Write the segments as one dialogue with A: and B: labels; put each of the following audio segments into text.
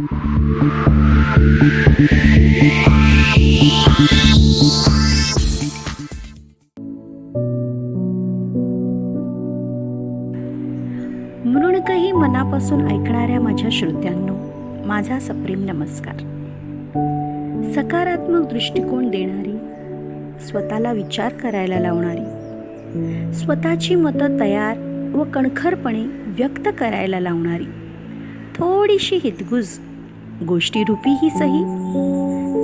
A: मृणकही मनापासून ऐकणाऱ्या माझ्या श्रोत्यांनो माझा सप्रेम नमस्कार. सकारात्मक दृष्टिकोन देणारी स्वतःला विचार करायला लावणारी स्वतःची मतं तयार व कणखरपणे व्यक्त करायला लावणारी थोडीशी हितगुज गोष्टीरूपी ही सही.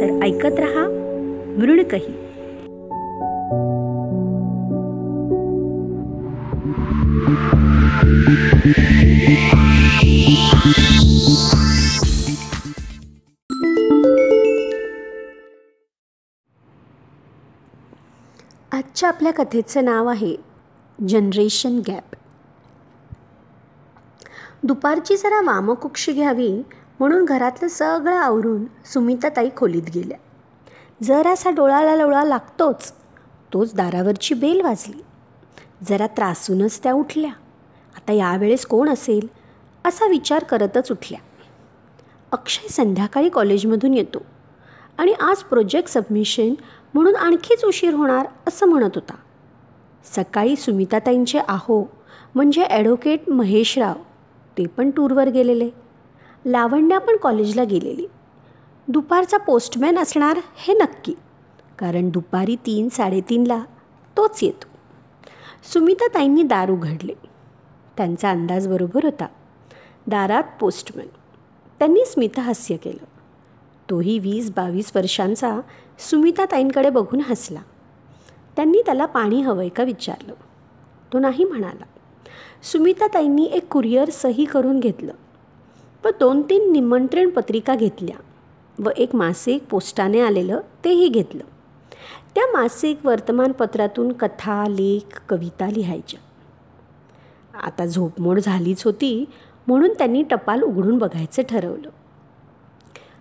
A: तर ऐकत रहा मृणकही आजच्या आपल्या कथेचं नाव आहे जनरेशन गॅप दुपारची जरा वामकुक्षी घ्यावी म्हणून घरातलं सगळं आवरून सुमिताताई खोलीत गेल्या. जरासा डोळाला लवळा लागतोच तोच दारावरची बेल वाजली. जरा त्रासूनच त्या उठल्या. आता यावेळेस कोण असेल असा विचार करतच उठल्या. अक्षय संध्याकाळी कॉलेजमधून येतो आणि आज प्रोजेक्ट सबमिशन म्हणून आणखीच उशीर होणार असं म्हणत होता. सकाळी सुमिताताईंचे आहो म्हणजे ॲडव्होकेट महेशराव ते पण टूरवर गेलेले. लावण्या पण कॉलेजला गेलेली. दुपारचा पोस्टमॅन असणार हे नक्की कारण दुपारी तीन साडेतीनला तोच येतो. सुमिताताईंनी दार उघडले त्यांचा अंदाज बरोबर होता. दारात पोस्टमॅन. त्यांनी स्मितहास्य केलं. तोही वीस बावीस वर्षांचा सुमिताताईंकडे बघून हसला. त्यांनी त्याला पाणी हवंय का विचारलं. तो नाही म्हणाला. सुमिताताईंनी एक कुरिअर सही करून घेतलं. व दोन तीन निमंत्रण पत्रिका घेतल्या व एक मासिक पोस्टाने आलेलं तेही घेतलं. त्या मासिक वर्तमानपत्रातून कथा लेख कविता लिहायच्या. आता झोपमोड झालीच होती म्हणून त्यांनी टपाल उघडून बघायचं ठरवलं.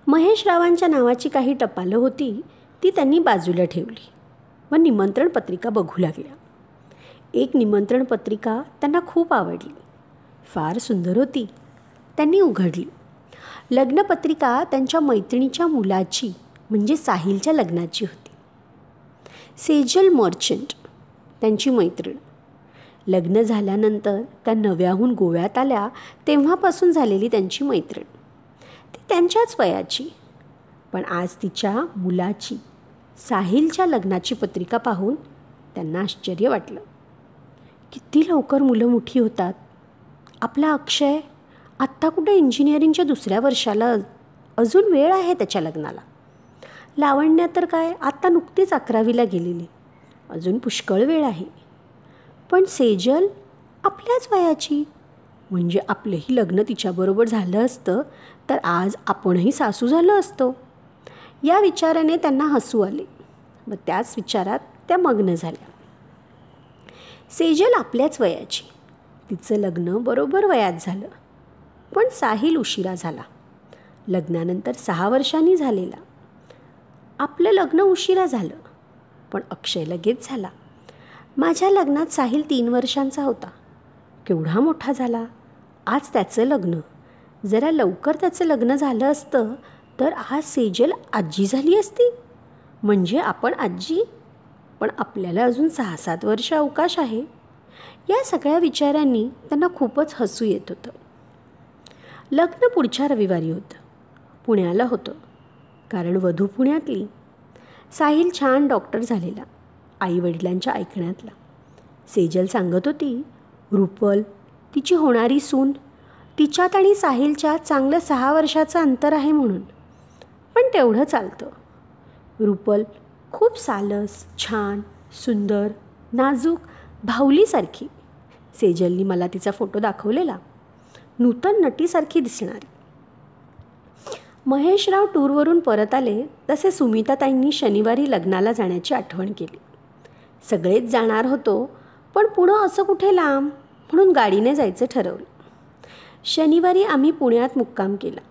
A: महेशरावांच्या नावाची काही टपालं होती ती त्यांनी बाजूला ठेवली व निमंत्रण पत्रिका बघू लागल्या. एक निमंत्रण पत्रिका त्यांना खूप आवडली. फार सुंदर होती. त्यांनी उघडली. लग्नपत्रिका त्यांच्या मैत्रिणीच्या मुलाची म्हणजे साहिलच्या लग्नाची होती. सेजल मर्चंट त्यांची मैत्रीण. लग्न झाल्यानंतर त्या नव्याहून गोव्यात आल्या तेव्हापासून झालेली त्यांची मैत्रीण. ती त्यांच्याच वयाची. पण आज तिच्या मुलाची साहिलच्या लग्नाची पत्रिका पाहून त्यांना आश्चर्य वाटलं. किती लवकर मुलं मोठी होतात. आपला अक्षय आत्ता कुठे इंजिनिअरिंगच्या दुसऱ्या वर्षाला? अजून वेळ आहे त्याच्या लग्नाला. लावण्या तर काय आत्ता नुकतीच अकरावीला गेलेली. अजून पुष्कळ वेळ आहे. पण सेजल आपल्याच वयाची. म्हणजे आपलंही लग्न तिच्याबरोबर झालं असतं तर आज आपणही सासू झालं असतो. या विचाराने त्यांना हसू आले. व त्याच विचारात त्या मग्न झाल्या. सेजल आपल्याच वयाची. तिचं लग्न बरोबर वयात झालं. पण साहिल उशिरा झाला. लग्नानंतर सहा वर्षांनी झालेला. आपलं लग्न उशिरा झालं पण अक्षय लगेच झाला. माझ्या लग्नात साहिल तीन वर्षांचा होता. केवढा मोठा झाला. आज त्याचं लग्न. जरा लवकर त्याचं लग्न झालं असतं तर आज सेजल आजी झाली असती. म्हणजे आपण आजी. पण आपल्याला अजून सहा सात वर्ष अवकाश आहे. या सगळ्या विचारांनी त्यांना खूपच हसू येत होतं. लग्न पुढच्या रविवारी होतं. पुण्याला होतं. कारण वधू पुण्यातली. साहिल छान डॉक्टर झालेला. आईवडिलांच्या ऐकण्यातला. सेजल सांगत होती रुपल तिची होणारी सून तिच्यात आणि साहिलच्या चांगलं सहा वर्षाचं अंतर आहे म्हणून. पण तेवढं चालतं. रुपल खूप सालस छान सुंदर नाजूक भावलीसारखी सेजलनी मला तिचा फोटो दाखवलेला. नूतन नटीसारखी दिसणारी. महेशराव टूरवरून परत आले तसे सुमिताताईंनी शनिवारी लग्नाला जाण्याची आठवण केली. सगळेच जाणार होतो पण पुणं असं कुठे लांब? म्हणून गाडीने जायचं ठरवलं. शनिवारी आम्ही पुण्यात मुक्काम केला.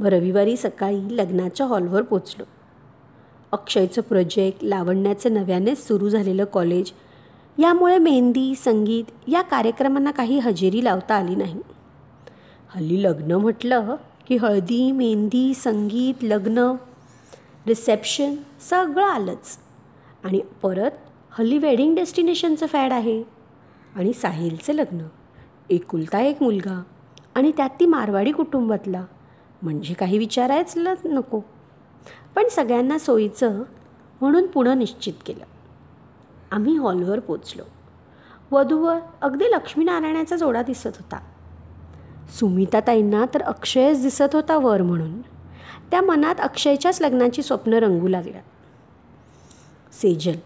A: व रविवारी सकाळी लग्नाच्या हॉलवर पोचलो अक्षयचं प्रोजेक्ट लावण्याचं नव्यानेच सुरू झालेलं कॉलेज यामुळे मेहंदी संगीत या कार्यक्रमांना काही हजेरी लावता आली नाही. हल्ली लग्न म्हटलं की हळदी मेहंदी संगीत लग्न रिसेप्शन सगळं आलंच. आणि परत हल्ली वेडिंग डेस्टिनेशनचं फॅड आहे. आणि साहिलचं लग्न. एकुलता एक मुलगा. आणि त्यात ती मारवाडी कुटुंबातला. म्हणजे काही विचारायचं नको. पण सगळ्यांना सोयीचं म्हणून पुणं निश्चित केलं. आम्ही हॉलवर पोचलो. वधूवर अगदी लक्ष्मीनारायणाचा जोडा दिसत होता. सुमिताताईंना तर अक्षयच दिसत होता वर म्हणून. त्या मनात अक्षयच्याच लग्नाची स्वप्न रंगू लागल्या. सेजल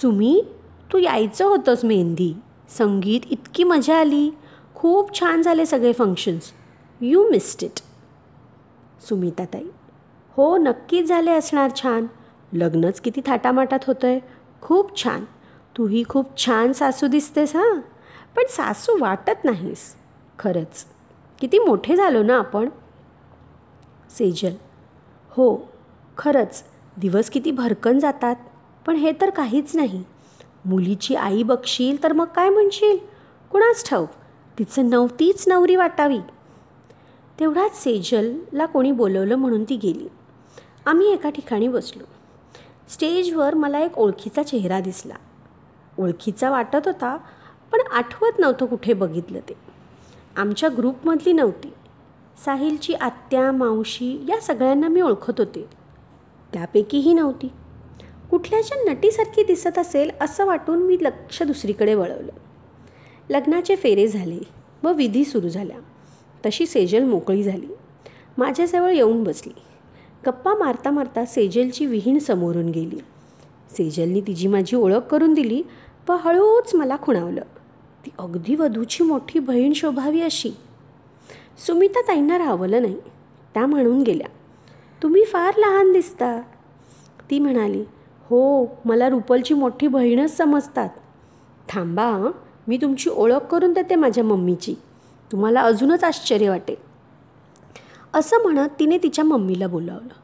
A: सुमी तू यायचं होतंस मेहंदी. संगीत इतकी मजा आली. खूप छान झाले सगळे फंक्शन्स यू मिस्ड इट सुमिताताई हो नक्कीच झाले असणार छान. लग्नच किती थाटामाटात होतं आहे खूप छान. तूही खूप छान सासू दिसतेस हां. पण सासू वाटत नाहीस. खरंच. किती मोठे झालो ना आपण? सेजल. हो खरंच. दिवस किती भरकन जातात. पण हे तर काहीच नाही. मुलीची आई बघशील तर मग काय म्हणशील? कुणाच ठाऊक? तिचं नवतीच नवरी वाटावी. तेवढाच सेजलला कोणी बोलवलं म्हणून ती गेली. आम्ही एका ठिकाणी बसलो. स्टेजवर मला एक ओळखीचा चेहरा दिसला. ओळखीचा वाटत होता पण आठवत नव्हतं कुठे बघितलं ते. आमच्या ग्रुपमधली नव्हती. साहिलची आत्या मावशी या सगळ्यांना मी ओळखत होते. त्यापैकीही नव्हती. कुठल्याच्या नटीसारखी दिसत असेल असं वाटून मी लक्ष दुसरीकडे वळवलं. लग्नाचे फेरे झाले व विधी सुरू झाल्या. तशी सेजल मोकळी झाली. माझ्याजवळ येऊन बसली. गप्पा मारता मारता सेजलची विहीण समोरून गेली. सेजलनी तिची माझी ओळख करून दिली व हळूच मला खुणावलं. ती अगदी वधूची मोठी बहीण शोभावी अशी. सुमिता ताईंना राहवलं नाही. त्या म्हणून गेल्या. तुम्ही फार लहान दिसता. ती म्हणाली हो मला रुपलची मोठी बहीणच समजतात. थांबा मी तुमची ओळख करून देते माझ्या मम्मीची. तुम्हाला अजूनच आश्चर्य वाटेल. असं म्हणत तिने तिच्या मम्मीला बोलावलं.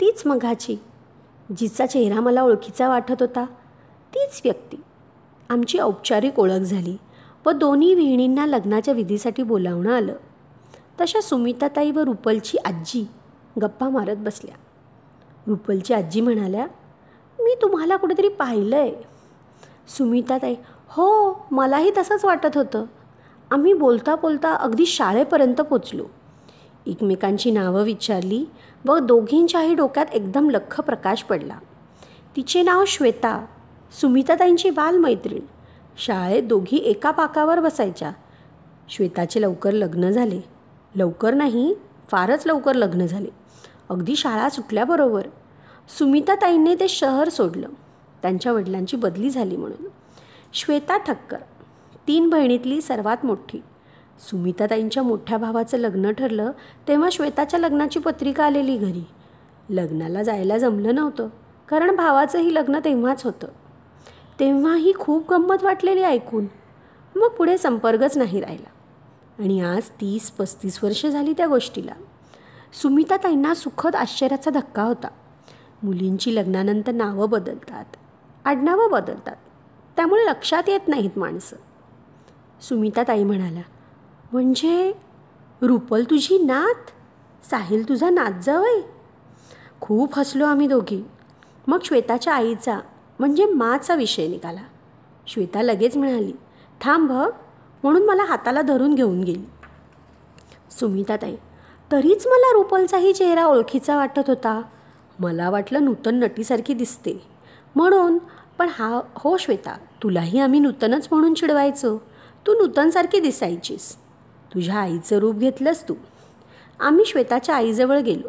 A: तीच मघाची. जिचा चेहरा मला ओळखीचा वाटत होता तीच व्यक्ती. आमची औपचारिक ओळख झाली. व दोन्ही विहिणींना लग्नाच्या विधीसाठी बोलावणं आलं. तशा सुमिताताई व रुपलची आजी गप्पा मारत बसल्या. रुपलची आजी म्हणाल्या मी तुम्हाला कुठेतरी पाहिलं आहे सुमिताताई हो मलाही तसंच वाटत होतं. आम्ही बोलता बोलता अगदी शाळेपर्यंत पोचलो. एकमेकांची नावं विचारली व दोघींच्याही डोक्यात एकदम लख्ख प्रकाश पडला. तिचे नाव श्वेता सुमिताताईंची बालमैत्रीण. शाळेत दोघी एका पाकावर बसायच्या. श्वेताचे लवकर लग्न झाले. लवकर नाही फारच लवकर लग्न झाले. अगदी शाळा सुटल्याबरोबर सुमिताताईंनी ते शहर सोडलं. त्यांच्या वडिलांची बदली झाली म्हणून. श्वेता ठक्कर तीन बहिणीतली सर्वात मोठी. सुमिताताईंच्या मोठ्या भावाचं लग्न ठरलं तेव्हा श्वेताच्या लग्नाची पत्रिका आलेली घरी. लग्नाला जायला जमलं नव्हतं कारण भावाचंही लग्न तेव्हाच होतं. तेव्हाही खूप गंमत वाटलेली ऐकून. मग पुढे संपर्कच नाही राहिला. आणि आज तीस पस्तीस वर्ष झाली त्या गोष्टीला. सुमिताताईंना सुखद आश्चर्याचा धक्का होता. मुलींची लग्नानंतर नावं बदलतात. आडनावं बदलतात. त्यामुळे लक्षात येत नाहीत माणसं. सुमिताताई म्हणाल्या म्हणजे रुपल तुझी नात? साहिल तुझा नात जवय खूप हसलो आम्ही दोघी. मग श्वेताच्या आईचा म्हणजे माचा विषय निघाला. श्वेता लगेच म्हणाली थांब म्हणून मला हाताला धरून घेऊन गेली. सुमिताताई तरीच मला रुपलचाही चेहरा ओळखीचा वाटत होता. मला वाटलं नूतन नटीसारखी दिसते. म्हणून पण हा हो श्वेता तुलाही आम्ही नूतनच म्हणून चिडवायचो. तू नूतनसारखी दिसायचीस. तुझ्या आईचं रूप घेतलंस तू. आम्ही श्वेताच्या आईजवळ गेलो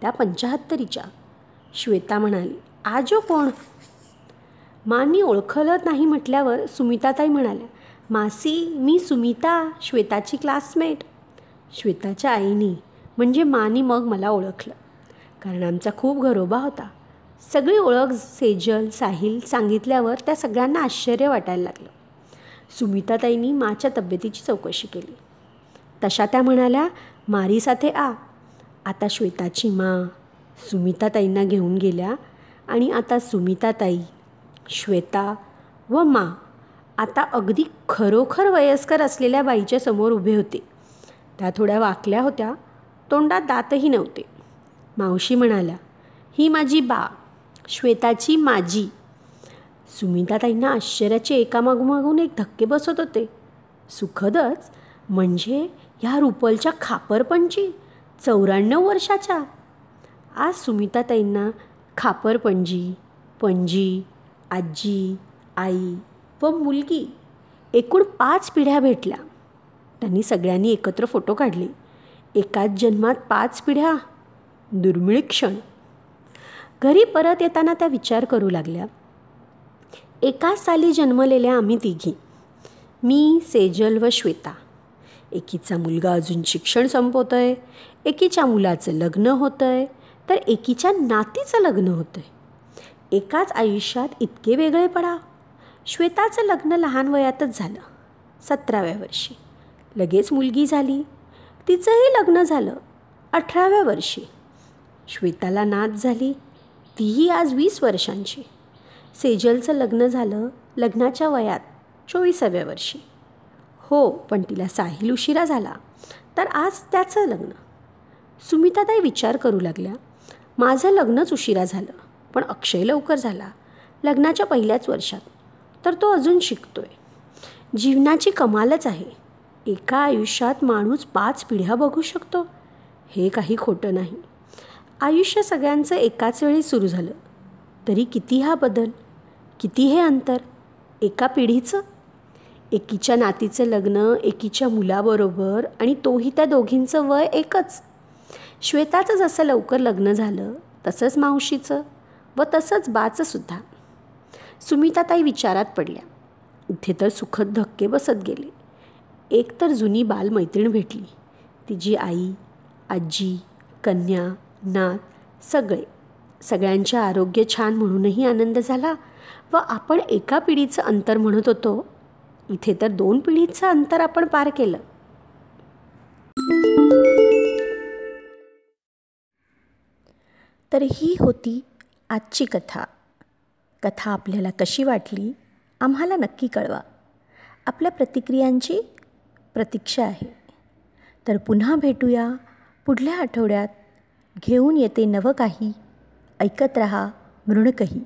A: त्या पंचाहत्तरीच्या. श्वेता म्हणाली आजो कोण? मानी ओळखलं नाही म्हटल्यावर सुमिताताई म्हणाल्या मासी मी सुमिता श्वेताची क्लासमेट. श्वेताच्या आईनी म्हणजे मानी मग मला ओळखलं कारण आमचा खूप घरोबा होता. सगळी ओळख सेजल साहिल सांगितल्यावर त्या सगळ्यांना आश्चर्य वाटायला लागलं. सुमिताताईंनी माच्या तब्येतीची चौकशी केली. तशा त्या म्हणाल्या मारी साथे आ. आता श्वेताची मा सुमिताताईंना घेऊन गेल्या आणि आता सुमिताताई श्वेता व मा आता अगदी खरोखर वयस्कर असलेल्या बाईच्या समोर उभे होते. त्या थोड्या वाकल्या होत्या तोंडात दातही नव्हते. मावशी म्हणाल्या ही माझी बा श्वेताची माझी सुमिताताईंना आश्चर्याचे एकामागोमागून एक धक्के बसत होते. सुखदच म्हणजे ह्या रुपलच्या खापरपणजी चौऱ्याण्णव वर्षाच्या. आज सुमिताताईंना खापरपणजी पणजी आजी आई व मुलगी एकूण पाच पिढ्या भेटल्या. त्यांनी सगळ्यांनी एकत्र फोटो काढले. एकाच जन्मात पाच पिढ्या. दुर्मिळ क्षण. घरी परत येताना त्या विचार करू लागल्या. एकाच साली जन्मलेल्या आम्ही तिघी. मी सेजल व श्वेता. एकीचा मुलगा अजून शिक्षण संपवतो आहे एकीच्या मुलाचं लग्न होतं आहे तर एकीच्या नातीचं लग्न होतं आहे एकाच आयुष्यात इतके वेगळे पडा. श्वेताचं लग्न लहान वयातच झालं. सतराव्या वर्षी. लगेच मुलगी झाली. तिचंही लग्न झालं. अठराव्या वर्षी. श्वेताला नात झाली. तीही आज वीस वर्षांची. सेजलचं लग्न झालं. लग्नाच्या वयात चोवीसाव्या वर्षी. हो पण तिला साहिल उशिरा झाला. तर आज त्याचं लग्न. सुमिताताई विचार करू लागल्या. माझं लग्नच उशिरा झालं. पण अक्षय लवकर झाला लग्नाच्या पहिल्याच वर्षात. तर तो अजून शिकतोय. जीवनाची कमालच आहे. एका आयुष्यात माणूस पाच पिढ्या बघू शकतो. हे काही खोटं नाही. आयुष्य सगळ्यांचं एकाच वेळी सुरू झालं. तरी किती हा बदल? किती हे अंतर? एका पिढीचं? एकीच्या नातीचं लग्न एकीच्या मुलाबरोबर आणि तोही त्या दोघींचं वय एकच. श्वेताचं जसं लवकर लग्न झालं तसंच मावशीचं. व तसंच बाचसुद्धा. सुमिताताई विचारात पडल्या. इथे तर सुखद धक्के बसत गेले. एक तर जुनी बालमैत्रीण भेटली. तिची आई आजी कन्या नात सगळे. सगळ्यांचे आरोग्य छान म्हणूनही आनंद झाला व आपण एका पिढीचं अंतर म्हणत होतो. इथे तर दोन पिढीचं अंतर आपण पार केलं. तर ही होती आजची कथा. कथा आपल्याला कशी वाटली आम्हाला नक्की कळवा. आपल्या प्रतिक्रियांची प्रतीक्षा आहे. तर पुन्हा भेटूया पुढल्या आठवड्यात. घेऊन येते नवं काही. ऐकत रहा मृणकही.